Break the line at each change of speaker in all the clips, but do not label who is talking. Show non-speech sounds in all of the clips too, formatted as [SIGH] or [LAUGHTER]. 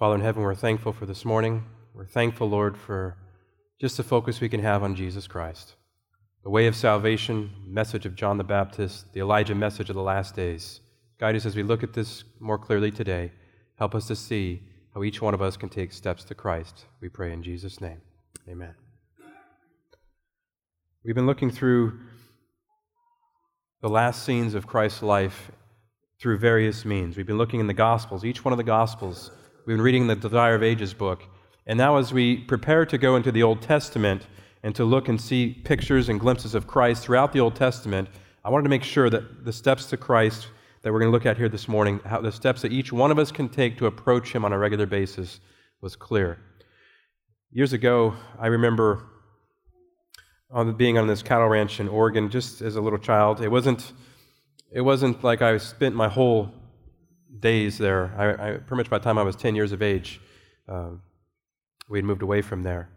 Father in heaven, we're thankful for this morning. We're thankful, Lord, for just the focus we can have on Jesus Christ. The way of salvation, message of John the Baptist, the Elijah message of the last days. Guide us as we look at this more clearly today. Help us to see how each one of us can take steps to Christ. We pray in Jesus' name. Amen. We've been looking through the last scenes of Christ's life through various means. We've been looking in the Gospels, each one of the Gospels. We've been reading the Desire of Ages book. And now, as we prepare to go into the Old Testament and to look and see pictures and glimpses of Christ throughout the Old Testament, I wanted to make sure that the steps to Christ that we're going to look at here this morning, how the steps that each one of us can take to approach Him on a regular basis, was clear. Years ago, I remember on being on this cattle ranch in Oregon just as a little child. It wasn't, it wasn't like I spent my whole days there. I, I pretty much by the time I was 10 years of age, uh, we had moved away from there.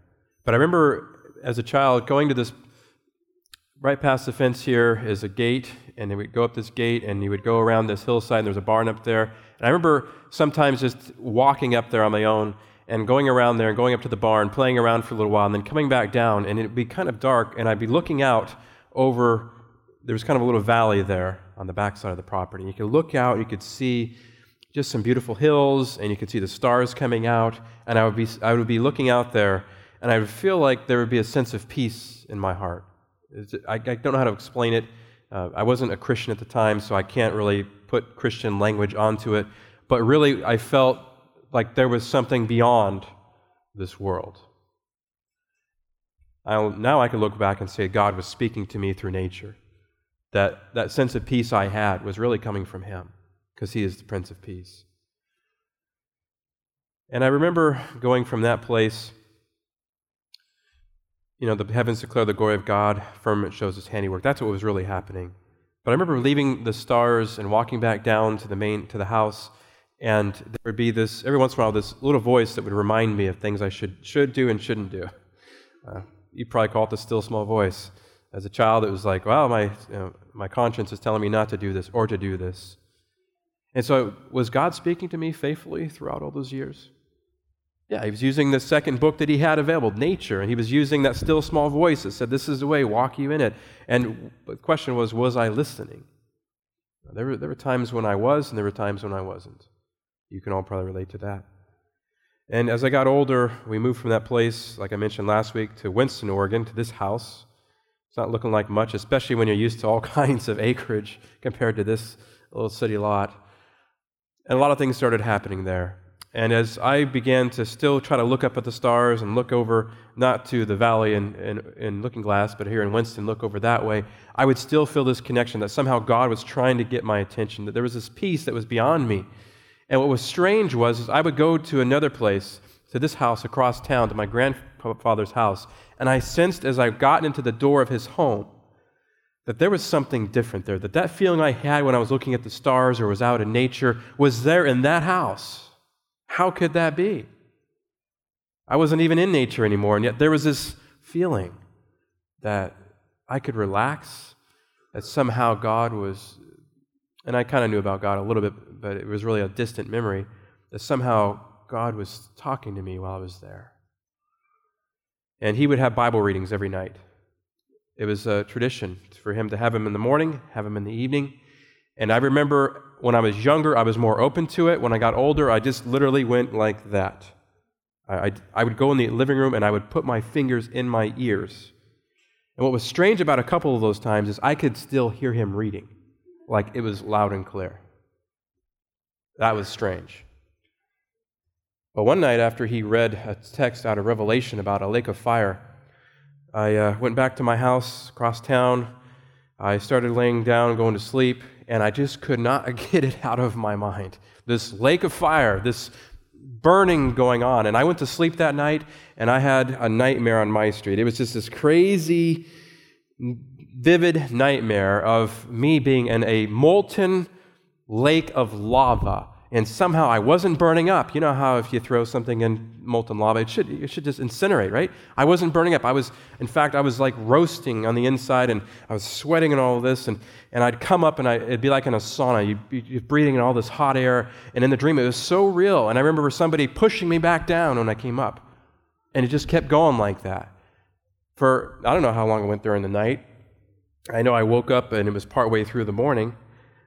But I remember as a child going to this, right past the fence here is a gate, and then we'd go up this gate, and you would go around this hillside, and there's a barn up there. And I remember sometimes just walking up there on my own and going around there and going up to the barn, playing around for a little while, and then coming back down, and it'd be kind of dark, and I'd be looking out over, there was kind of a little valley there on the backside of the property. You could look out, you could see just some beautiful hills, and you could see the stars coming out, and I would be, I would be looking out there, and I would feel like there would be a sense of peace in my heart. I, I don't know how to explain it. Uh, I wasn't a Christian at the time, so I can't really put Christian language onto it, but really I felt like there was something beyond this world. I'll, now I can look back and say God was speaking to me through nature. That, that sense of peace I had was really coming from Him because He is the Prince of Peace. And I remember going from that place, you know, the heavens declare the glory of God, firmament shows His handiwork. That's what was really happening. But I remember leaving the stars and walking back down to the main to the house and there would be this, every once in a while, this little voice that would remind me of things I should, should do and shouldn't do. Uh, you probably call it the still small voice. As a child, it was like, well, my, you know, my conscience is telling me not to do this or to do this. And so, was God speaking to me faithfully throughout all those years? Yeah, he was using the second book that he had available, nature, and he was using that still small voice that said, This is the way, walk you in it. And the question was, was I listening? There were, there were times when I was, and there were times when I wasn't. You can all probably relate to that. And as I got older, we moved from that place, like I mentioned last week, to Winston, Oregon, to this house. It's not looking like much, especially when you're used to all [LAUGHS] kinds of acreage compared to this little city lot. And a lot of things started happening there. And as I began to still try to look up at the stars and look over, not to the valley in, in, in, Looking Glass, but here in Winston, look over that way, I would still feel this connection that somehow God was trying to get my attention, that there was this peace that was beyond me. And what was strange was is I would go to another place, to this house across town, to my grandfather's house, and I sensed as I got into the door of his home that there was something different there, that that feeling I had when I was looking at the stars or was out in nature was there in that house. How could that be? I wasn't even in nature anymore, and yet there was this feeling that I could relax, that somehow God was and I kind of knew about God a little bit, but it was really a distant memory that somehow God was talking to me while I was there. And he would have Bible readings every night. It was a tradition for him to have him in the morning, have him in the evening. And I remember when I was younger, I was more open to it. When I got older, I just literally went like that. I, I, I would go in the living room and I would put my fingers in my ears. And what was strange about a couple of those times is I could still hear him reading like it was loud and clear. That was strange. But one night after he read a text out of Revelation about a lake of fire, I uh, went back to my house across town. I started laying down, going to sleep, and I just could not [LAUGHS] get it out of my mind. This lake of fire, this burning going on. And I went to sleep that night, and I had a nightmare on my street. It was just this crazy vivid nightmare of me being in a molten lake of lava and somehow I wasn't burning up. You know how if you throw something in molten lava, it should, it should just incinerate, right? I wasn't burning up. I was, in fact, I was like roasting on the inside, and I was sweating and all this, and, and I'd come up, and I, it'd be like in a sauna. Be you're breathing in all this hot air, and in the dream, it was so real. And I remember somebody pushing me back down when I came up, and it just kept going like that. For, I don't know how long I went in the night. I know I woke up, and it was partway through the morning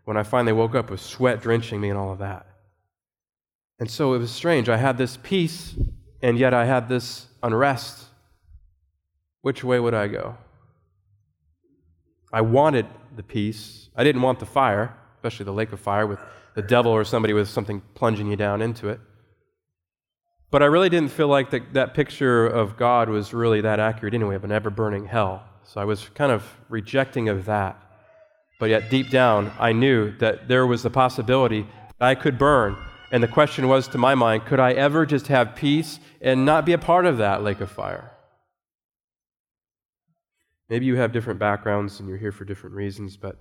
when I finally woke up with sweat drenching me and all of that. And so it was strange. I had this peace, and yet I had this unrest. Which way would I go? I wanted the peace. I didn't want the fire, especially the lake of fire with the devil or somebody with something plunging you down into it. But I really didn't feel like the, that picture of God was really that accurate anyway, of an ever burning hell. So I was kind of rejecting of that. But yet, deep down, I knew that there was the possibility that I could burn and the question was, to my mind, could I ever just have peace and not be a part of that lake of fire? Maybe you have different backgrounds and you're here for different reasons, but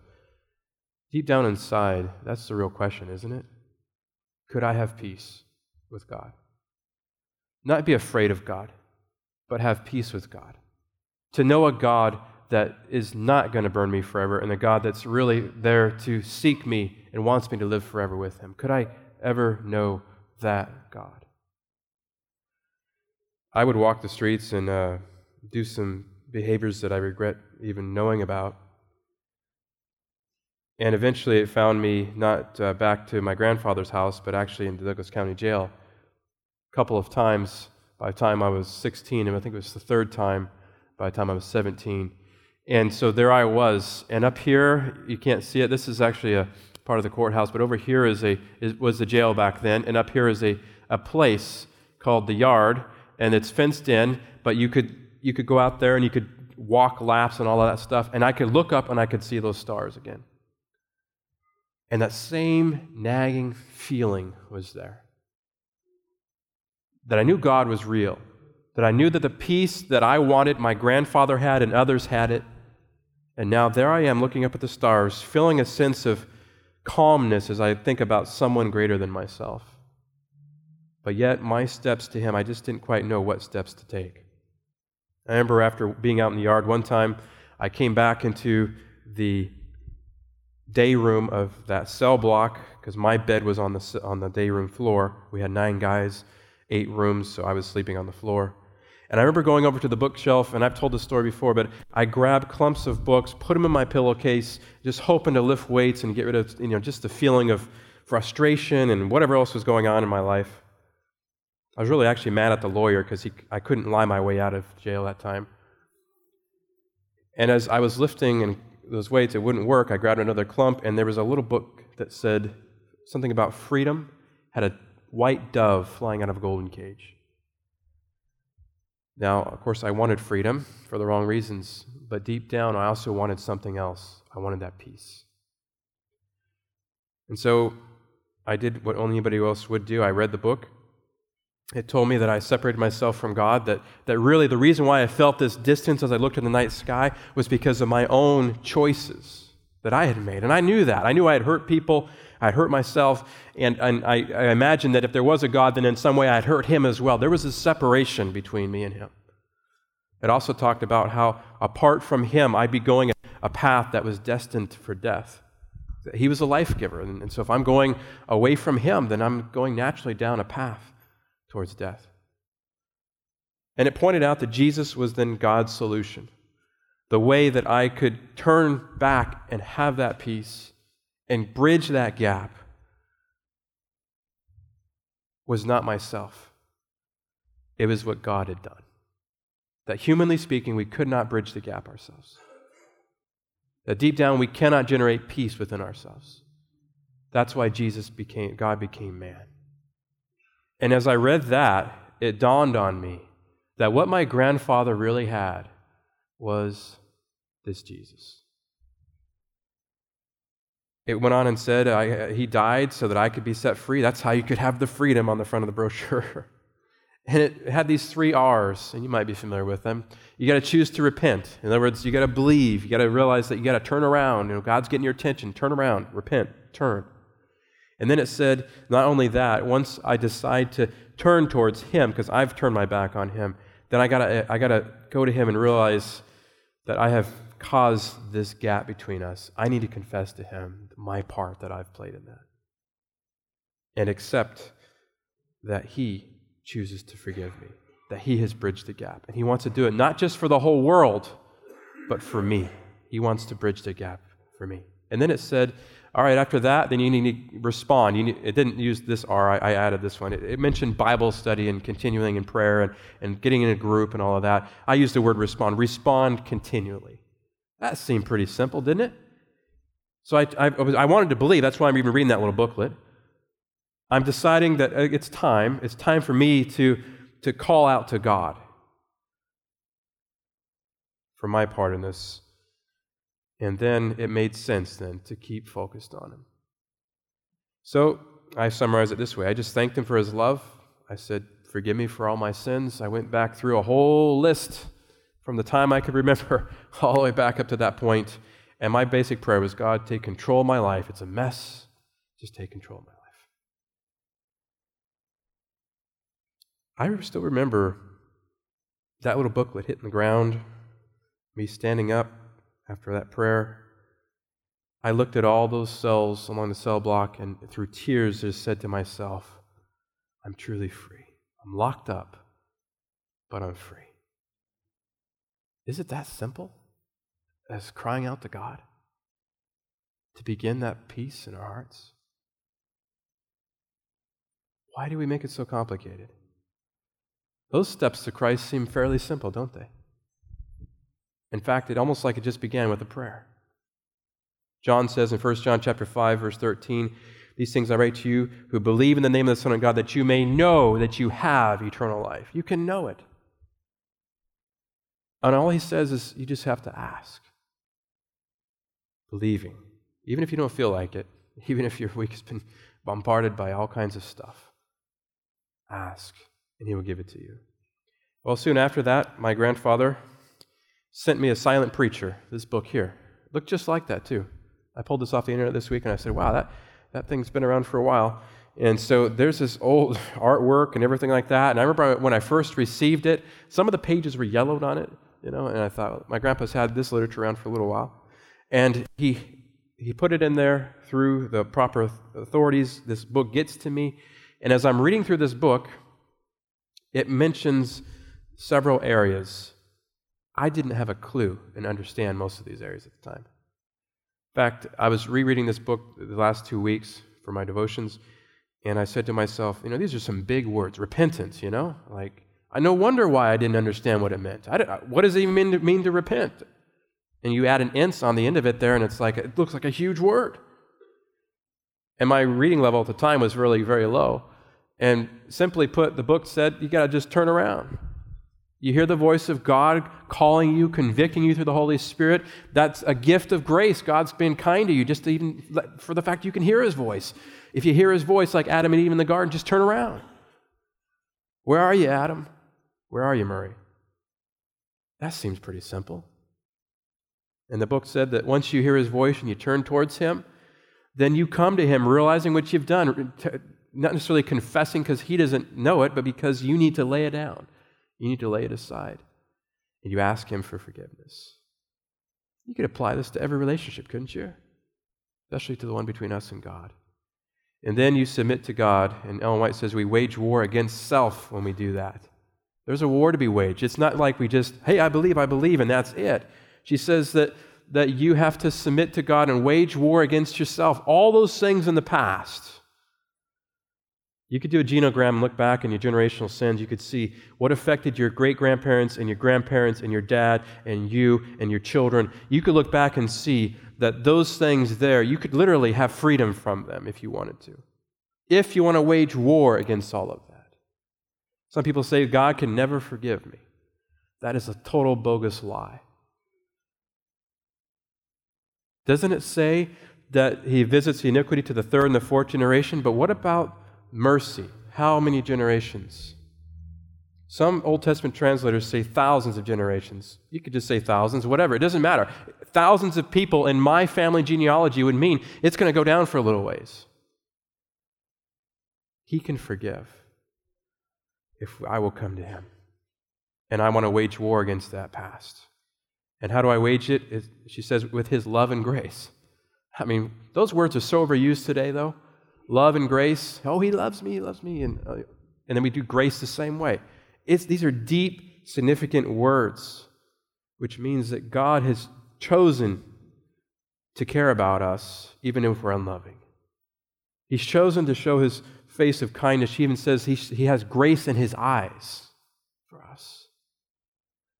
deep down inside, that's the real question, isn't it? Could I have peace with God? Not be afraid of God, but have peace with God. To know a God that is not going to burn me forever and a God that's really there to seek me and wants me to live forever with Him. Could I ever know that God. I would walk the streets and uh, do some behaviors that I regret even knowing about. And eventually it found me not uh, back to my grandfather's house, but actually in the Douglas County Jail a couple of times by the time I was 16, and I think it was the third time by the time I was 17. And so there I was. And up here, you can't see it. This is actually a part of the courthouse, but over here is a, is, was the jail back then, and up here is a, a place called the yard, and it's fenced in, but you could, you could go out there and you could walk laps and all of that stuff, and I could look up and I could see those stars again. And that same nagging feeling was there. That I knew God was real. That I knew that the peace that I wanted, my grandfather had, and others had it. And now there I am looking up at the stars, feeling a sense of calmness as I think about someone greater than myself. But yet, my steps to Him, I just didn't quite know what steps to take. I remember after being out in the yard one time, I came back into the day room of that cell block because my bed was on the, on the day room floor. We had nine guys, eight rooms, so I was sleeping on the floor. And I remember going over to the bookshelf, and I've told this story before, but I grabbed clumps of books, put them in my pillowcase, just hoping to lift weights and get rid of, you know, just the feeling of frustration and whatever else was going on in my life. I was really actually mad at the lawyer because I couldn't lie my way out of jail that time. And as I was lifting and those weights, it wouldn't work. I grabbed another clump, and there was a little book that said something about freedom, had a white dove flying out of a golden cage. Now, of course, I wanted freedom for the wrong reasons, but deep down, I also wanted something else. I wanted that peace. And so I did what only anybody else would do. I read the book. It told me that I separated myself from God, that, that really the reason why I felt this distance as I looked in the night sky was because of my own choices that I had made. And I knew that. I knew I had hurt people I'd hurt myself, and, and I, I imagined that if there was a God, then in some way I'd hurt him as well. There was a separation between me and him. It also talked about how, apart from him, I'd be going a path that was destined for death. He was a life giver, and, and so if I'm going away from him, then I'm going naturally down a path towards death. And it pointed out that Jesus was then God's solution, the way that I could turn back and have that peace and bridge that gap was not myself. It was what God had done. That humanly speaking, we could not bridge the gap ourselves. That deep down, we cannot generate peace within ourselves. That's why Jesus became, God became man. And as I read that, it dawned on me that what my grandfather really had was this Jesus. It went on and said, I, He died so that I could be set free. That's how you could have the freedom on the front of the brochure. [LAUGHS] and it had these three R's, and you might be familiar with them. You got to choose to repent. In other words, you got to believe. You got to realize that you got to turn around. You know, God's getting your attention. Turn around, repent, turn. And then it said, not only that, once I decide to turn towards Him, because I've turned my back on Him, then I gotta, I gotta go to Him and realize that I have caused this gap between us. I need to confess to Him my part that I've played in that. And accept that He chooses to forgive me, that He has bridged the gap. And He wants to do it not just for the whole world, but for me. He wants to bridge the gap for me. And then it said, all right, after that, then you need to respond. Need, it didn't use this R, I, I added this one. It, it, mentioned Bible study and continuing in prayer and, and getting in a group and all of that. I used the word respond. Respond continually. That seemed pretty simple, didn't it? So I, I, I wanted to believe, that's why I'm even reading that little booklet. I'm deciding that uh, it's time, it's time for me to, to call out to God for my part in this and then it made sense then to keep focused on him. So I summarize it this way I just thanked him for his love. I said, Forgive me for all my sins. I went back through a whole list from the time I could remember [LAUGHS] all the way back up to that point. And my basic prayer was God, take control of my life. It's a mess. Just take control of my life. I still remember that little booklet hitting the ground, me standing up, after that prayer, I looked at all those cells along the cell block and through tears just said to myself, I'm truly free. I'm locked up, but I'm free. Is it that simple as crying out to God to begin that peace in our hearts? Why do we make it so complicated? Those steps to Christ seem fairly simple, don't they? In fact, it almost like it just began with a prayer. John says in 1 John chapter 5 verse 13, these things I write to you who believe in the name of the Son of God that you may know that you have eternal life. You can know it. And all he says is you just have to ask. Believing. Even if you don't feel like it, [LAUGHS] even if your week has been bombarded by all kinds of stuff, ask and he will give it to you. Well, soon after that, my grandfather sent me a silent preacher, this book here. Looked just like that, too. I pulled this off the internet this week and I said, wow, that, that thing's been around for a while. And so there's this old [LAUGHS] artwork and everything like that. And I remember when I first received it, some of the pages were yellowed on it, you know, and I thought, my grandpa's had this literature around for a little while. And he, he put it in there through the proper authorities. This book gets to me. And as I'm reading through this book, it mentions several areas I didn't have a clue and understand most of these areas at the time. In fact, I was rereading this book the last two weeks for my devotions, and I said to myself, you know, these are some big words. Repentance, you know? Like, I no wonder why I didn't understand what it meant. what does it even mean to, mean to repent? And you add an "ence" on the end of it there, and it's like, it looks like a huge word. And my reading level at the time was really very low. And simply put, the book said, you got to just turn around. You hear the voice of God calling you, convicting you through the Holy Spirit. That's a gift of grace. God's been kind to you just even for the fact you can hear his voice. If you hear his voice like Adam and Eve in the garden, just turn around. Where are you, Adam? Where are you, Murray? That seems pretty simple. And the book said that once you hear his voice and you turn towards him, then you come to him realizing what you've done, not necessarily confessing because he doesn't know it, but because you need to lay it down. You need to lay it aside and you ask Him for forgiveness. You could apply this to every relationship, couldn't you? Especially to the one between us and God. And then you submit to God, and Ellen White says we wage war against self when we do that. There's a war to be waged. It's not like we just, hey, I believe, I believe, and that's it. She says that, that you have to submit to God and wage war against yourself. All those things in the past you could do a genogram and look back in your generational sins. You could see what affected your great grandparents and your grandparents and your dad and you and your children. You could look back and see that those things there, you could literally have freedom from them if you wanted to. If you want to wage war against all of that. Some people say God can never forgive me. That is a total bogus lie. Doesn't it say that he visits iniquity to the third and the fourth generation? But what about mercy. How many generations? Some Old Testament translators say thousands of generations. You could just say thousands, whatever. It doesn't matter. Thousands of people in my family genealogy would mean it's going to go down for a little ways. He can forgive if I will come to Him. And I want to wage war against that past. And how do I wage it? She says, with His love and grace. I mean, those words are so overused today, though. Love and grace. Oh, He loves me, He loves me. And, uh, and then we do grace the same way. It's, these are deep, significant words, which means that God has chosen to care about us, even if we're unloving. He's chosen to show his face of kindness. He even says he, he has grace in his eyes for us.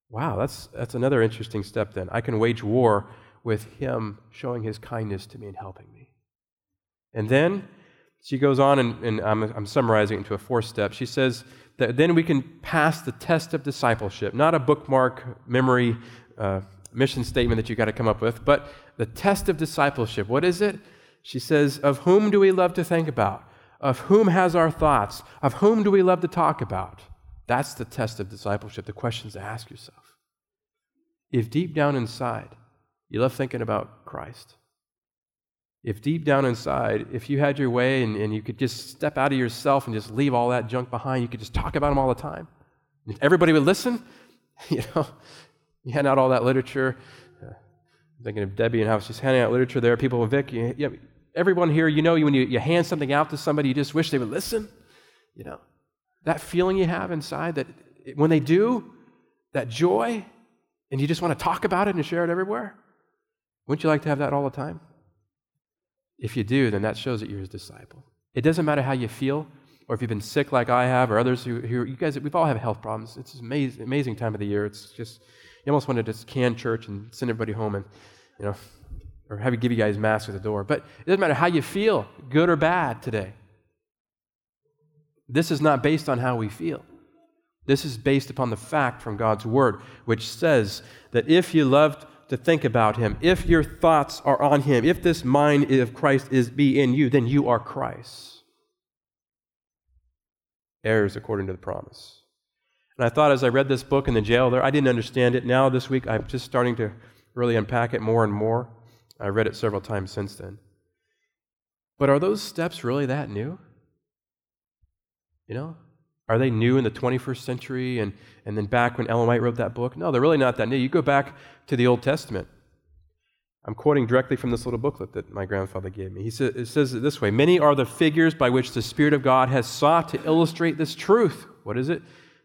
Wow, that's, that's another interesting step then. I can wage war with him showing his kindness to me and helping me. And then she goes on, and, and I'm, I'm summarizing into a fourth step. She says that then we can pass the test of discipleship, not a bookmark memory uh, mission statement that you've got to come up with, but the test of discipleship. What is it? She says, Of whom do we love to think about? Of whom has our thoughts? Of whom do we love to talk about? That's the test of discipleship, the questions to ask yourself. If deep down inside you love thinking about Christ, if deep down inside, if you had your way and, and you could just step out of yourself and just leave all that junk behind, you could just talk about them all the time. If everybody would listen, [LAUGHS] you know, you hand out all that literature. I'm thinking of Debbie and how she's handing out literature there. People with Vic, you, you, everyone here, you know, when you, you hand something out to somebody, you just wish they would listen. You know, that feeling you have inside that when they do, that joy, and you just want to talk about it and share it everywhere. Wouldn't you like to have that all the time? If you do, then that shows that you're his disciple. It doesn't matter how you feel, or if you've been sick like I have, or others who, who you guys, we've all have health problems. It's an amazing, amazing time of the year. It's just, you almost want to just can church and send everybody home and, you know, or have you give you guys masks at the door. But it doesn't matter how you feel, good or bad today. This is not based on how we feel. This is based upon the fact from God's word, which says that if you loved to think about him, if your thoughts are on him, if this mind of Christ is be in you, then you are Christ. Heirs according to the promise. And I thought as I read this book in the jail there, I didn't understand it. Now this week I'm just starting to really unpack it more and more. I read it several times since then. But are those steps really that new? You know, are they new in the 21st century and, and then back when Ellen White wrote that book? No, they're really not that new. You go back to the Old Testament. I'm quoting directly from this little booklet that my grandfather gave me. He says, it says it this way Many are the figures by which the Spirit of God has sought to illustrate this truth. What is it?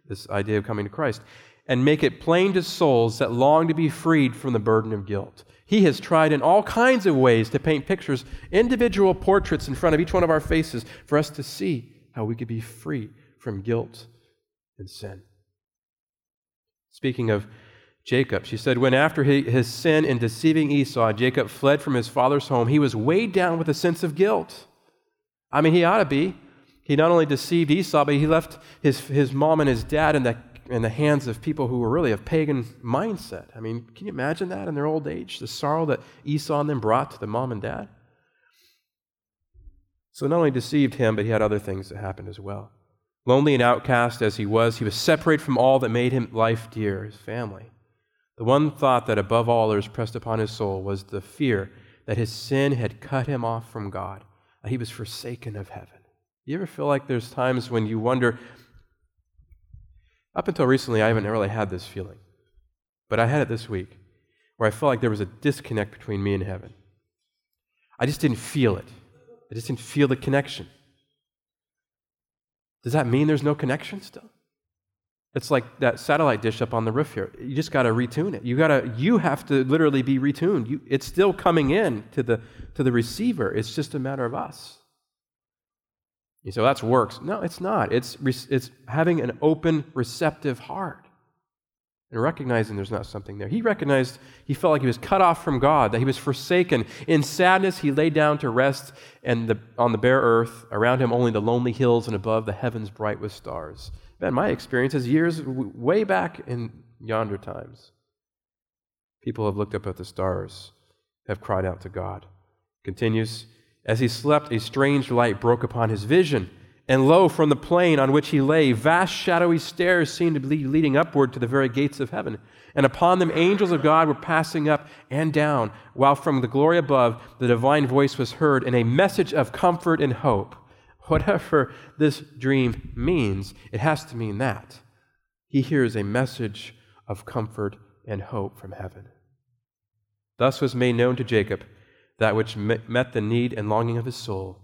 This idea of coming to Christ. And make it plain to souls that long to be freed from the burden of guilt. He has tried in all kinds of ways to paint pictures, individual portraits in front of each one of our faces for us to see how we could be free from guilt and sin. Speaking of Jacob, she said, When after his sin in deceiving Esau, Jacob fled from his father's home, he was weighed down with a sense of guilt. I mean, he ought to be. He not only deceived Esau, but he left his, his mom and his dad in the, in the hands of people who were really of pagan mindset. I mean, can you imagine that in their old age? The sorrow that Esau and them brought to the mom and dad? So not only deceived him, but he had other things that happened as well. Lonely and outcast as he was, he was separated from all that made him life dear, his family. The one thought that above all others pressed upon his soul was the fear that his sin had cut him off from God, that he was forsaken of heaven. You ever feel like there's times when you wonder, up until recently, I haven't really had this feeling, but I had it this week, where I felt like there was a disconnect between me and heaven. I just didn't feel it. I just didn't feel the connection. Does that mean there's no connection still? It's like that satellite dish up on the roof here. You just got to retune it. You got to you have to literally be retuned. You, it's still coming in to the to the receiver. It's just a matter of us. You say, well, that's works. No, it's not. It's it's having an open, receptive heart and recognizing there's not something there. He recognized he felt like he was cut off from God, that he was forsaken. In sadness, he lay down to rest and the, on the bare earth, around him only the lonely hills, and above the heavens bright with stars. Man, my experience is years way back in yonder times. People have looked up at the stars, have cried out to God. Continues, as he slept, a strange light broke upon his vision. And lo, from the plain on which he lay, vast shadowy stairs seemed to be leading upward to the very gates of heaven. And upon them angels of God were passing up and down, while from the glory above the divine voice was heard in a message of comfort and hope. whatever this dream means, it has to mean that. He hears a message of comfort and hope from heaven. Thus was made known to Jacob that which met the need and longing of his soul,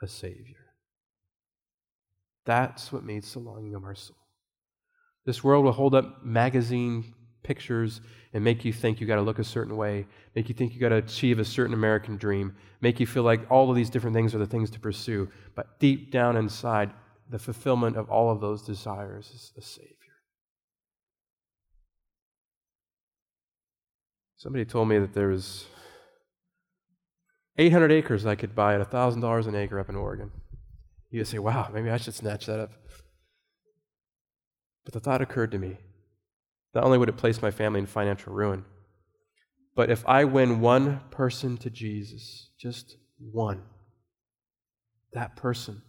a Savior. That's what meets the longing of our soul. This world will hold up magazine pictures and make you think you got to look a certain way, make you think you got to achieve a certain American dream, make you feel like all of these different things are the things to pursue. But deep down inside, the fulfillment of all of those desires is the Savior. Somebody told me that there was 800 acres I could buy at $1,000 an acre up in Oregon. You say, wow, maybe I should snatch that up. But the thought occurred to me not only would it place my family in financial ruin, but if I win one person to Jesus, just one, that person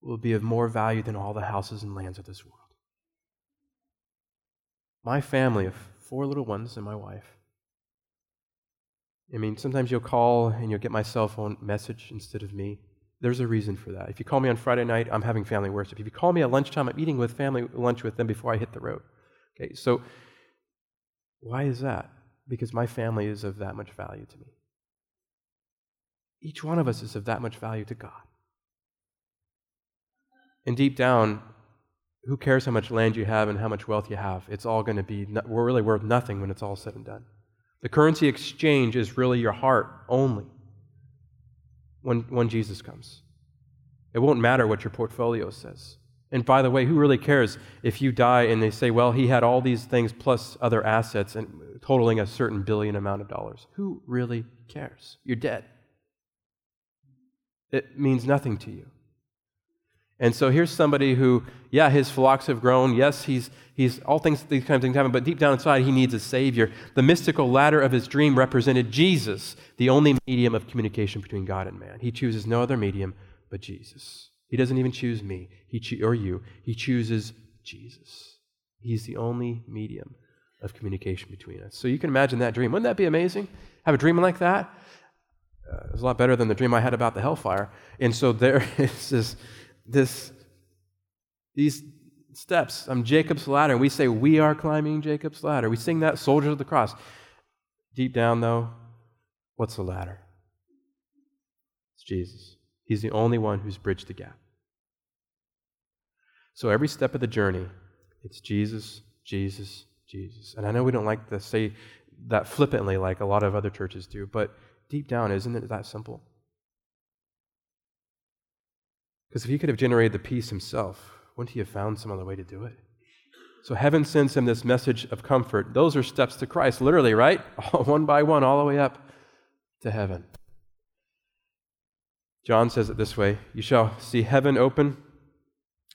will be of more value than all the houses and lands of this world. My family of four little ones and my wife. I mean, sometimes you'll call and you'll get my cell phone message instead of me. There's a reason for that. If you call me on Friday night, I'm having family worship. If you call me at lunchtime, I'm eating with family lunch with them before I hit the road. Okay, so why is that? Because my family is of that much value to me. Each one of us is of that much value to God. And deep down, who cares how much land you have and how much wealth you have? It's all going to be, we're really worth nothing when it's all said and done. The currency exchange is really your heart only when, when Jesus comes. It won't matter what your portfolio says. And by the way, who really cares if you die and they say, well, he had all these things plus other assets and totaling a certain billion amount of dollars? Who really cares? You're dead. It means nothing to you. And so here's somebody who, yeah, his flocks have grown. Yes, he's, he's all things, these kinds of things happen, but deep down inside, he needs a Savior. The mystical ladder of his dream represented Jesus, the only medium of communication between God and man. He chooses no other medium but Jesus. He doesn't even choose me he cho- or you. He chooses Jesus. He's the only medium of communication between us. So you can imagine that dream. Wouldn't that be amazing? Have a dream like that? Uh, it's a lot better than the dream I had about the hellfire. And so there [LAUGHS] is this this, these steps. I'm Jacob's ladder. And we say, We are climbing Jacob's ladder. We sing that, Soldiers of the Cross. Deep down, though, what's the ladder? It's Jesus. He's the only one who's bridged the gap. So every step of the journey, it's Jesus, Jesus, Jesus. And I know we don't like to say that flippantly like a lot of other churches do, but deep down, isn't it that simple? Because if he could have generated the peace himself, wouldn't he have found some other way to do it? So heaven sends him this message of comfort. Those are steps to Christ, literally, right? [LAUGHS] one by one, all the way up to heaven. John says it this way You shall see heaven open,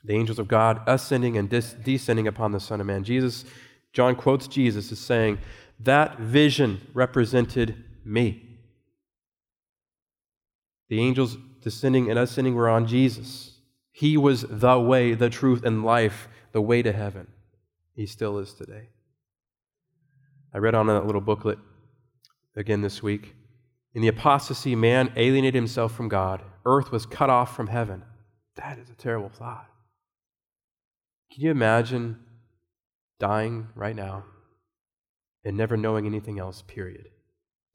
the angels of God ascending and dis- descending upon the Son of Man. Jesus, John quotes Jesus as saying, That vision represented me. The angels descending and ascending were on Jesus. He was the way, the truth, and life, the way to heaven. He still is today. I read on that little booklet again this week. In the apostasy, man alienated himself from God. Earth was cut off from heaven. That is a terrible thought. Can you imagine dying right now and never knowing anything else, period?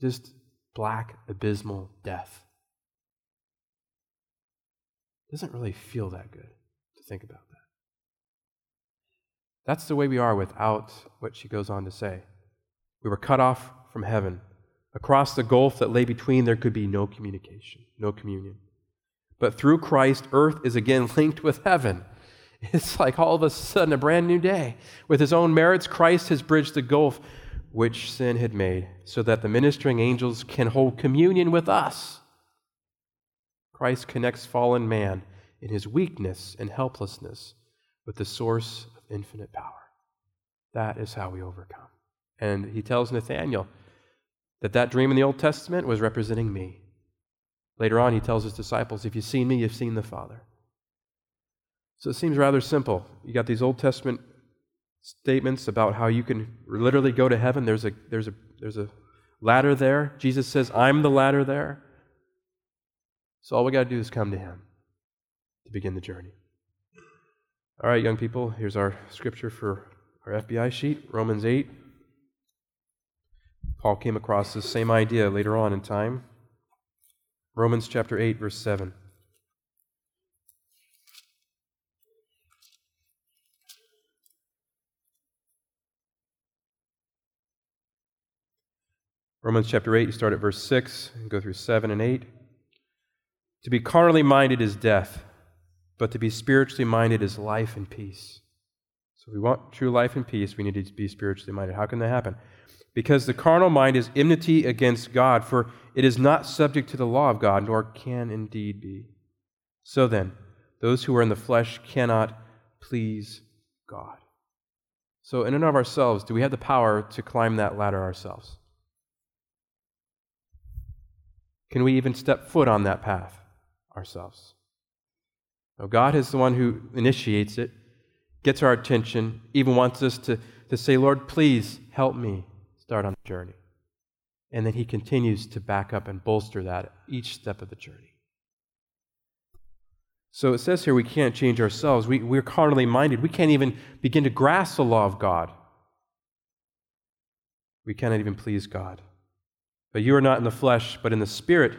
Just black, abysmal death doesn't really feel that good to think about that. That's the way we are without what she goes on to say. We were cut off from heaven. Across the gulf that lay between, there could be no communication, no communion. But through Christ, earth is again [LAUGHS] linked with heaven. It's like all of a sudden a brand new day. With his own merits, Christ has bridged the gulf which sin had made, so that the ministering angels can hold communion with us. Christ connects fallen man in his weakness and helplessness with the source of infinite power. That is how we overcome. And he tells Nathanael that that dream in the Old Testament was representing me. Later on, he tells his disciples, If you've seen me, you've seen the Father. So it seems rather simple. You got these Old Testament statements about how you can literally go to heaven. There's a, there's a, there's a ladder there. Jesus says, I'm the ladder there. So all we got to do is come to Him. to begin the journey. All right, young people, here's our scripture for our FBI sheet Romans 8. Paul came across this same idea later on in time. Romans chapter 8, verse 7. Romans chapter 8, you start at verse 6 and go through 7 and 8. To be carnally minded is death, but to be spiritually minded is life and peace. So if we want true life and peace, we need to be spiritually minded. How can that happen? Because the carnal mind is enmity against God, for it is not subject to the law of God, nor can indeed be. So then, those who are in the flesh cannot please God. So, in and of ourselves, do we have the power to climb that ladder ourselves? Can we even step foot on that path ourselves? God is the one who initiates it, gets our attention, even wants us to, to say, Lord, please help me start on the journey. And then He continues to back up and bolster that each step of the journey. So it says here we can't change ourselves. We, we're carnally minded. We can't even begin to grasp the law of God. We cannot even please God. But you are not in the flesh, but in the Spirit,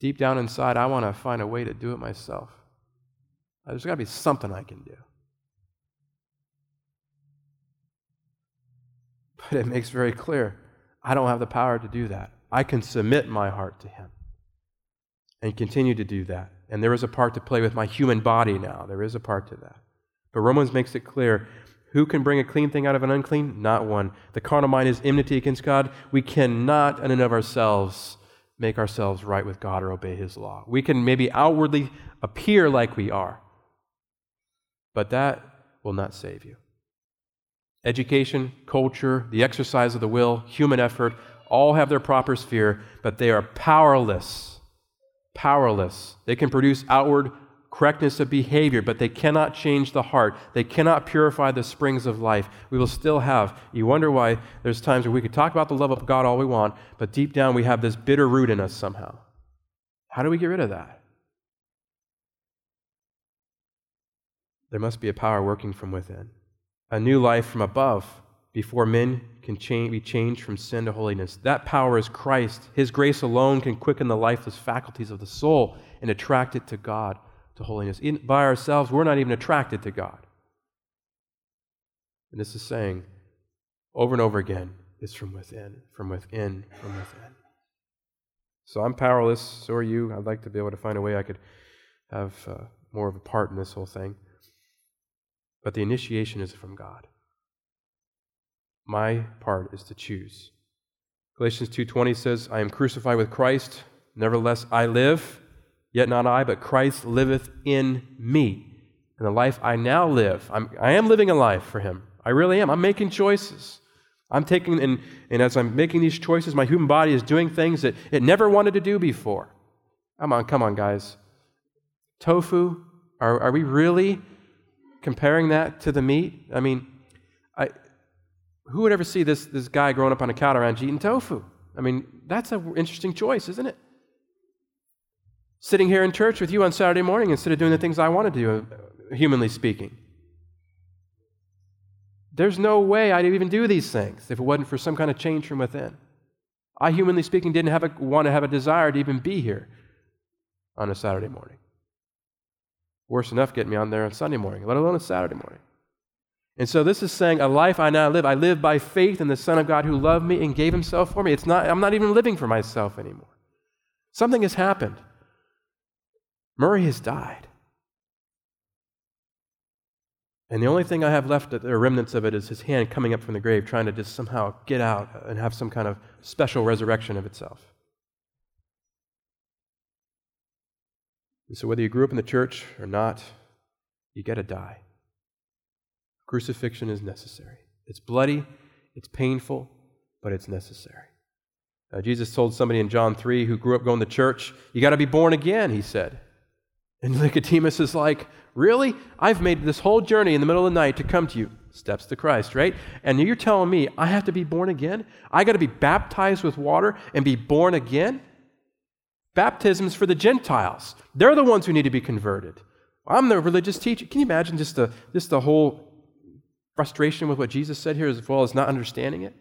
deep down inside, I want to find a way to do it myself. Uh, there's got to be something I can do. [LAUGHS] But it makes very clear I don't have the power to do that. I can submit my heart to Him and continue to do that. And there is a part to play with my human body now. There is a part to that. But Romans makes it clear who can bring a clean thing out of an unclean? Not one. The carnal mind is enmity against God. We cannot, in and of ourselves, make ourselves right with God or obey His law. We can maybe outwardly appear like we are, but that will not save you. Education, culture, the exercise of the will, human effort, all have their proper sphere, but they are powerless. Powerless. They can produce outward correctness of behavior, but they cannot change the heart. They cannot purify the springs of life. We will still have, you wonder why there's times where we could talk about the love of God all we want, but deep down we have this bitter root in us somehow. How do we get rid of that? There must be a power working from within, a new life from above before men can change, be changed from sin to holiness. That power is Christ. His grace alone can quicken the lifeless faculties of the soul and attract it to God to holiness. In, by ourselves, we're not even attracted to God. And this is saying over and over again, it's from within, from within, from within. So I'm powerless, so are you. I'd like to be able to find a way I could have uh, more of a part in this whole thing. But the initiation is from God. My part is to choose. Galatians 2:20 says, "I am crucified with Christ, nevertheless I live, Yet not I, but Christ liveth in me. And the life I now live, I'm, I am living a life for Him. I really am. I'm making choices. I'm taking, and, and as I'm making these choices, my human body is doing things that it never wanted to do before. Come on, come on, guys. Tofu, are, are we really comparing that to the meat? I mean, I, who would ever see this, this guy growing up on a cow ranch eating tofu? I mean, that's an interesting choice, isn't it? Sitting here in church with you on Saturday morning instead of doing the things I want to do, humanly speaking. There's no way I'd even do these things if it wasn't for some kind of change from within. I, humanly speaking, didn't have a, want to have a desire to even be here on a Saturday morning. Worse enough, getting me on there on Sunday morning, let alone a Saturday morning. And so this is saying a life I now live. I live by faith in the Son of God who loved me and gave himself for me. It's not, I'm not even living for myself anymore. Something has happened. Murray has died. And the only thing I have left, the remnants of it, is his hand coming up from the grave, trying to just somehow get out and have some kind of special resurrection of itself. And so, whether you grew up in the church or not, You got to die. Crucifixion is necessary. It's bloody, it's painful, but it's necessary. Uh, Jesus told somebody in John 3 who grew up going to church, You got to be born again, he said. And Nicodemus is like, Really? I've made this whole journey in the middle of the night to come to you. Steps to Christ, right? And you're telling me I have to be born again? I got to be baptized with water and be born again? Baptism's for the Gentiles. They're the ones who need to be converted. I'm the religious teacher. Can you imagine just the, just the whole frustration with what Jesus said here as well as not understanding it?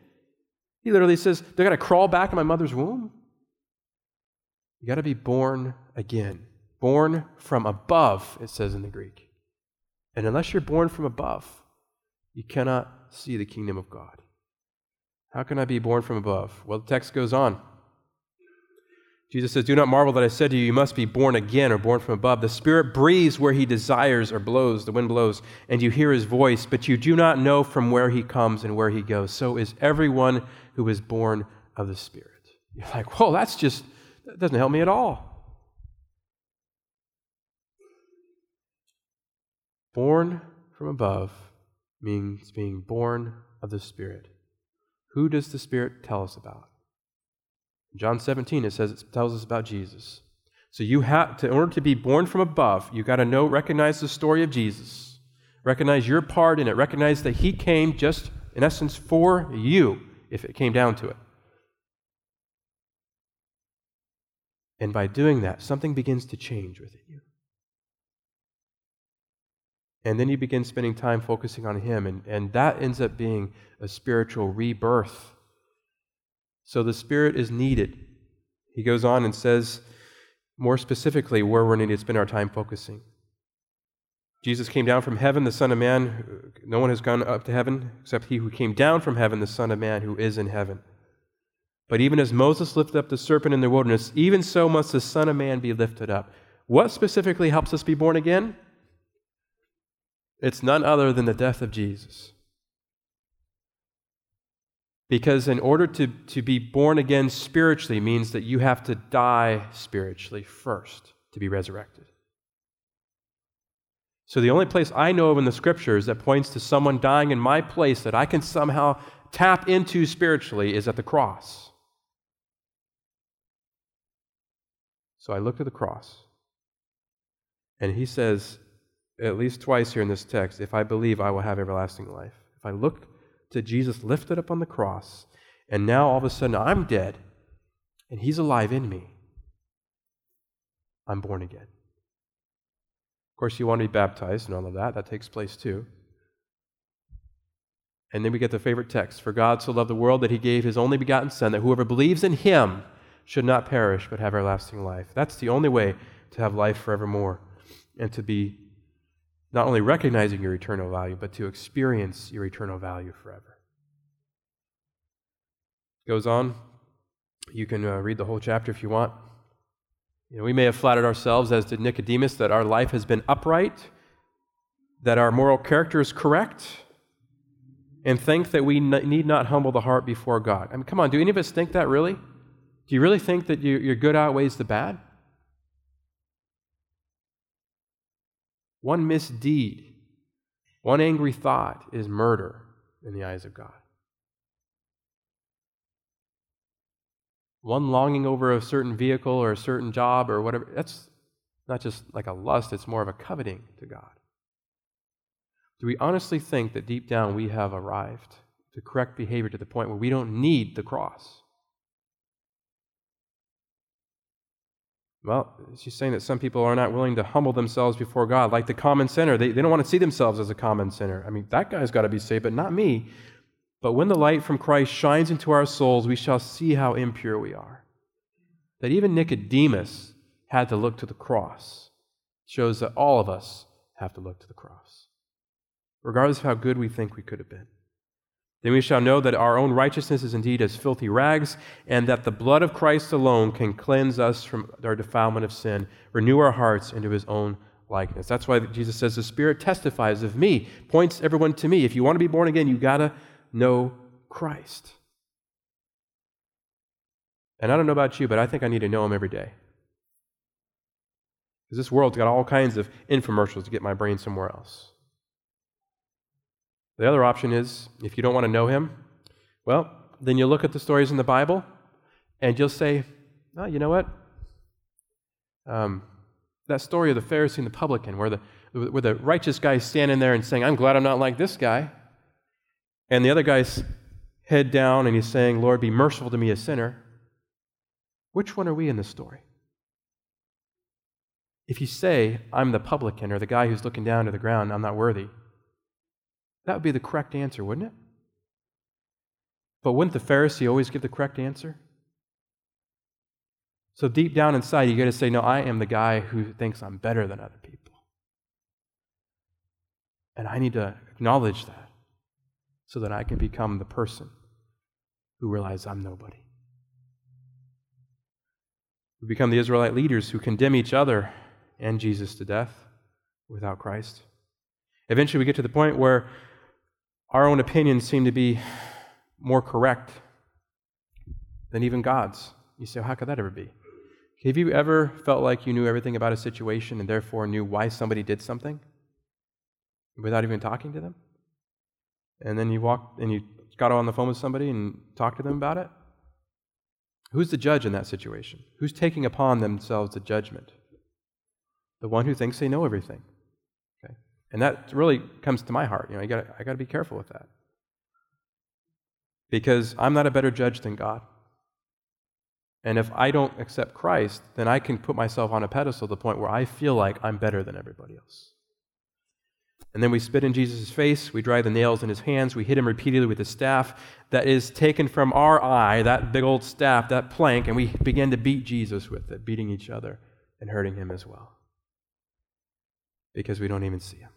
He literally says, They're going to crawl back in my mother's womb. You got to be born again. Born from above, it says in the Greek. And unless you're born from above, you cannot see the kingdom of God. How can I be born from above? Well, the text goes on. Jesus says, Do not marvel that I said to you, you must be born again or born from above. The Spirit breathes where he desires or blows, the wind blows, and you hear his voice, but you do not know from where he comes and where he goes. So is everyone who is born of the Spirit. You're like, Whoa, that's just, that doesn't help me at all. Born from above means being born of the Spirit. Who does the Spirit tell us about? John 17, it says it tells us about Jesus. So you have to, in order to be born from above, you got to know, recognize the story of Jesus, recognize your part in it, recognize that He came just in essence for you, if it came down to it. And by doing that, something begins to change within you. And then you begin spending time focusing on Him, and, and that ends up being a spiritual rebirth so the Spirit is needed. He goes on and says more specifically where we're needed to spend our time focusing. Jesus came down from heaven, the Son of Man. No one has gone up to heaven except he who came down from heaven, the Son of Man who is in heaven. But even as Moses lifted up the serpent in the wilderness, even so must the Son of Man be lifted up. What specifically helps us be born again? It's none other than the death of Jesus. Because in order to, to be born again spiritually means that you have to die spiritually first to be resurrected. So the only place I know of in the scriptures that points to someone dying in my place that I can somehow tap into spiritually is at the cross. So I look at the cross. And he says, at least twice here in this text, if I believe, I will have everlasting life. If I look to Jesus lifted up on the cross, and now all of a sudden I'm dead, and He's alive in me. I'm born again. Of course, you want to be baptized and all of that. That takes place too. And then we get the favorite text For God so loved the world that he gave his only begotten Son, that whoever believes in him should not perish but have everlasting life. That's the only way to have life forevermore and to be not only recognizing your eternal value, but to experience your eternal value forever. Goes on. You can uh, read the whole chapter if you want. You know, we may have flattered ourselves, as did Nicodemus, that our life has been upright, that our moral character is correct, and think that we n- need not humble the heart before God. I mean, come on, do any of us think that really? Do you really think that you, your good outweighs the bad? One misdeed, one angry thought is murder in the eyes of God. One longing over a certain vehicle or a certain job or whatever, that's not just like a lust, it's more of a coveting to God. Do we honestly think that deep down we have arrived to correct behavior to the point where we don't need the cross? Well, she's saying that some people are not willing to humble themselves before God, like the common sinner. They, they don't want to see themselves as a common sinner. I mean, that guy's got to be saved, but not me. But when the light from Christ shines into our souls, we shall see how impure we are. That even Nicodemus had to look to the cross shows that all of us have to look to the cross, regardless of how good we think we could have been. Then we shall know that our own righteousness is indeed as filthy rags, and that the blood of Christ alone can cleanse us from our defilement of sin, renew our hearts into his own likeness. That's why Jesus says, The Spirit testifies of me, points everyone to me. If you want to be born again, you got to know Christ. And I don't know about you, but I think I need to know him every day. Because this world's got all kinds of infomercials to get my brain somewhere else. The other option is if you don't want to know him, well, then you look at the stories in the Bible and you'll say, oh, you know what? Um, that story of the Pharisee and the publican, where the, where the righteous standing there and saying, I'm glad I'm not like this guy. And the other guy's head down and he's saying, Lord, be merciful to me, a sinner. Which one are we in this story? If you say, I'm the publican or the guy who's looking down to the ground, I'm not worthy, that would be the correct answer, wouldn't it? But wouldn't the Pharisee always give the correct answer? So deep down inside, you got to say, No, I am the guy who thinks I'm better than other people. And I need to acknowledge that so that I can become the person who realizes I'm nobody. We become the Israelite leaders who condemn each other and Jesus to death without Christ. Eventually, we get to the point where our own opinions seem to be more correct than even God's. You say, well, how could that ever be? Have you ever felt like you knew everything about a situation and therefore knew why somebody did something without even talking to them? And then you walked and you got on the phone with somebody and talked to them about it? Who's the judge in that situation? Who's taking upon themselves the judgment? The one who thinks they know everything. And that really comes to my heart. You know, I got I got to be careful with that. Because I'm not a better judge than God. And if I don't accept Christ, then I can put myself on a pedestal to the point where I feel like I'm better than everybody else. And then we spit in Jesus' face, we drive the nails in his hands, we hit him repeatedly with a staff that is taken from our eye, that big old staff, that plank, and we begin to beat Jesus with it, beating each other and hurting him as well. Because we don't even see him.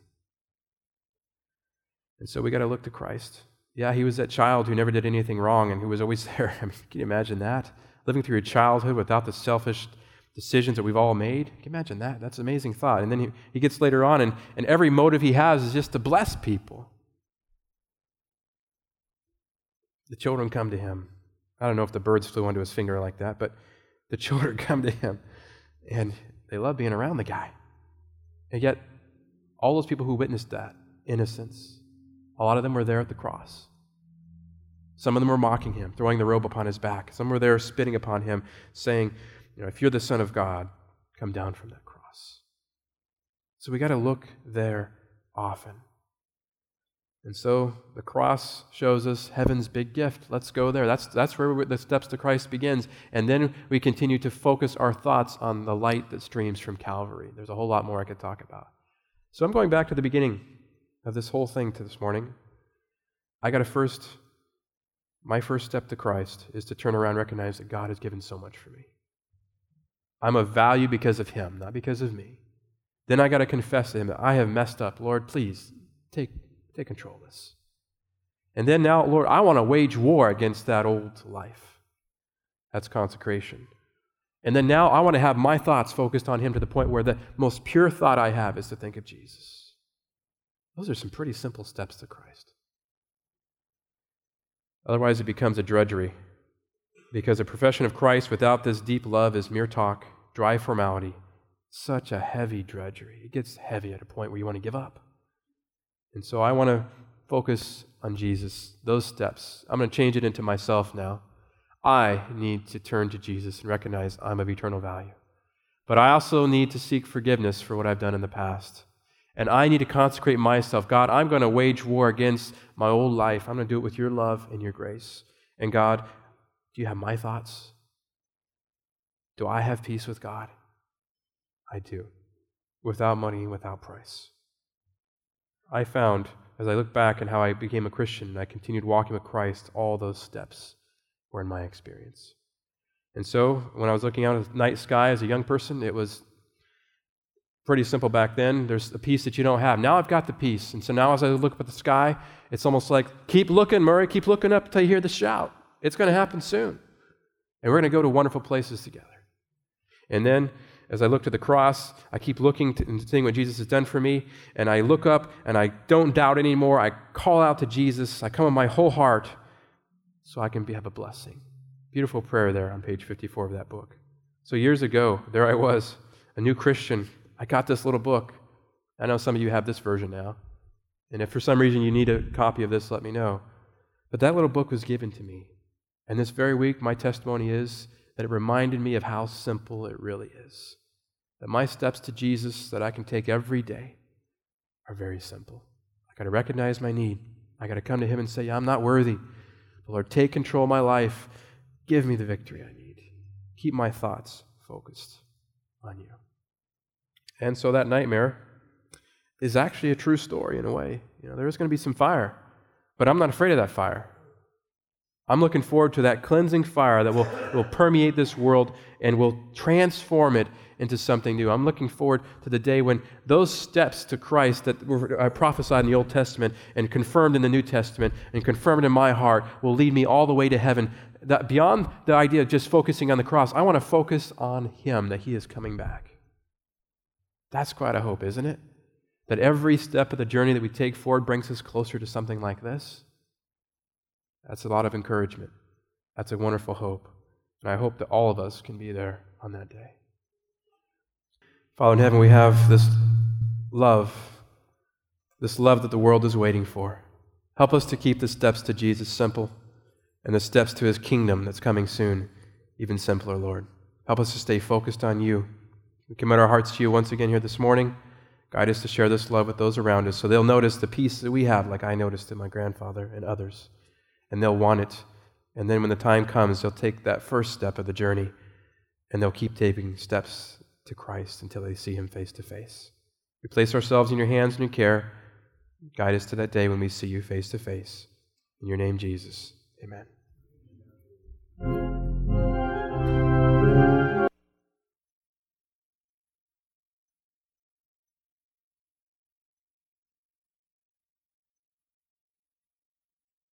And so we got to look to Christ. Yeah, he was that child who never did anything wrong and who was always [LAUGHS] there. I mean, can you imagine that? Living through your childhood without the selfish decisions that we've all made. Can you imagine that? That's an amazing thought. And then he, he gets later on, and, and every motive he has is just to bless people. The children come to him. I don't know if the birds flew onto his finger like that, but the [LAUGHS] children come to him, and they love being around the guy. And yet, all those people who witnessed that innocence, a lot of them were there at the cross. Some of them were mocking him, throwing the robe upon his back. Some were there spitting upon him, saying, you know, if you're the Son of God, come down from that cross. So we got to look there often. And so the cross shows us heaven's big gift. Let's go there. That's, that's where the steps to Christ begins. And then we continue to focus our thoughts on the light that streams from Calvary. There's a whole lot more I could talk about. So I'm going back to the beginning of this whole thing to this morning. I got to first, my first step to Christ is to turn around and recognize that God has given so much for me. I'm of value because of him, not because of me. Then I got to confess to him that I have messed up. Lord, please take, take control this. And then now, Lord, I want to wage war against that old life. That's consecration. And then now I want to have my thoughts focused on him to the point where the most pure thought I have is to think of Jesus. Those are some pretty simple steps to Christ. Otherwise, it becomes a drudgery because a profession of Christ without this deep love is mere talk, dry formality, such a heavy drudgery. It gets heavy at a point where you want to give up. And so I want to focus on Jesus, those steps. I'm going to change it into myself now. I need to turn to Jesus and recognize I'm of eternal value. But I also need to seek forgiveness for what I've done in the past. And I need to consecrate myself. God, I'm going to wage war against my old life. I'm going to do it with your love and your grace. And God, do you have my thoughts? Do I have peace with God? I do, without money, without price. I found, as I look back and how I became a Christian and I continued walking with Christ, all those steps were in my experience. And so, when I was looking out at the night sky as a young person, it was pretty simple back then. There's a peace that you don't have. Now I've got the peace. And so now as I look up at the sky, it's almost like, keep looking, Murray, keep looking up until you hear the shout. It's going to happen soon. And we're going to go to wonderful places together. And then, as I look to the cross, I keep looking to, and seeing what Jesus has done for me. And I look up and I don't doubt anymore. I call out to Jesus. I come with my whole heart so I can be, have a blessing. Beautiful prayer there on page 54 of that book. So, years ago, there I was, a new Christian, I got this little book. I know some of you have this version now. And if for some reason you need a copy of this, let me know. But that little book was given to me. And this very week, my testimony is that it reminded me of how simple it really is. That my steps to Jesus that I can take every day are very simple. I got to recognize my need. I got to come to Him and say, yeah, I'm not worthy. Lord, take control of my life. Give me the victory I need. Keep my thoughts focused on you. And so that nightmare is actually a true story in a way. You know, there is going to be some fire, but I'm not afraid of that fire. I'm looking forward to that cleansing fire that will, will permeate this world and will transform it into something new. I'm looking forward to the day when those steps to Christ that were prophesied in the Old Testament and confirmed in the New Testament and confirmed in my heart will lead me all the way to heaven. That beyond the idea of just focusing on the cross, I want to focus on Him, that He is coming back. That's quite a hope, isn't it? That every step of the journey that we take forward brings us closer to something like this. That's a lot of encouragement. That's a wonderful hope. And I hope that all of us can be there on that day. Father in heaven, we have this love, this love that the world is waiting for. Help us to keep the steps to Jesus simple and the steps to his kingdom that's coming soon even simpler, Lord. Help us to stay focused on you. We commit our hearts to you once again here this morning. Guide us to share this love with those around us so they'll notice the peace that we have, like I noticed in my grandfather and others. And they'll want it. And then when the time comes, they'll take that first step of the journey and they'll keep taking steps to Christ until they see him face to face. We place ourselves in your hands and your care. Guide us to that day when we see you face to face. In your name, Jesus. Amen.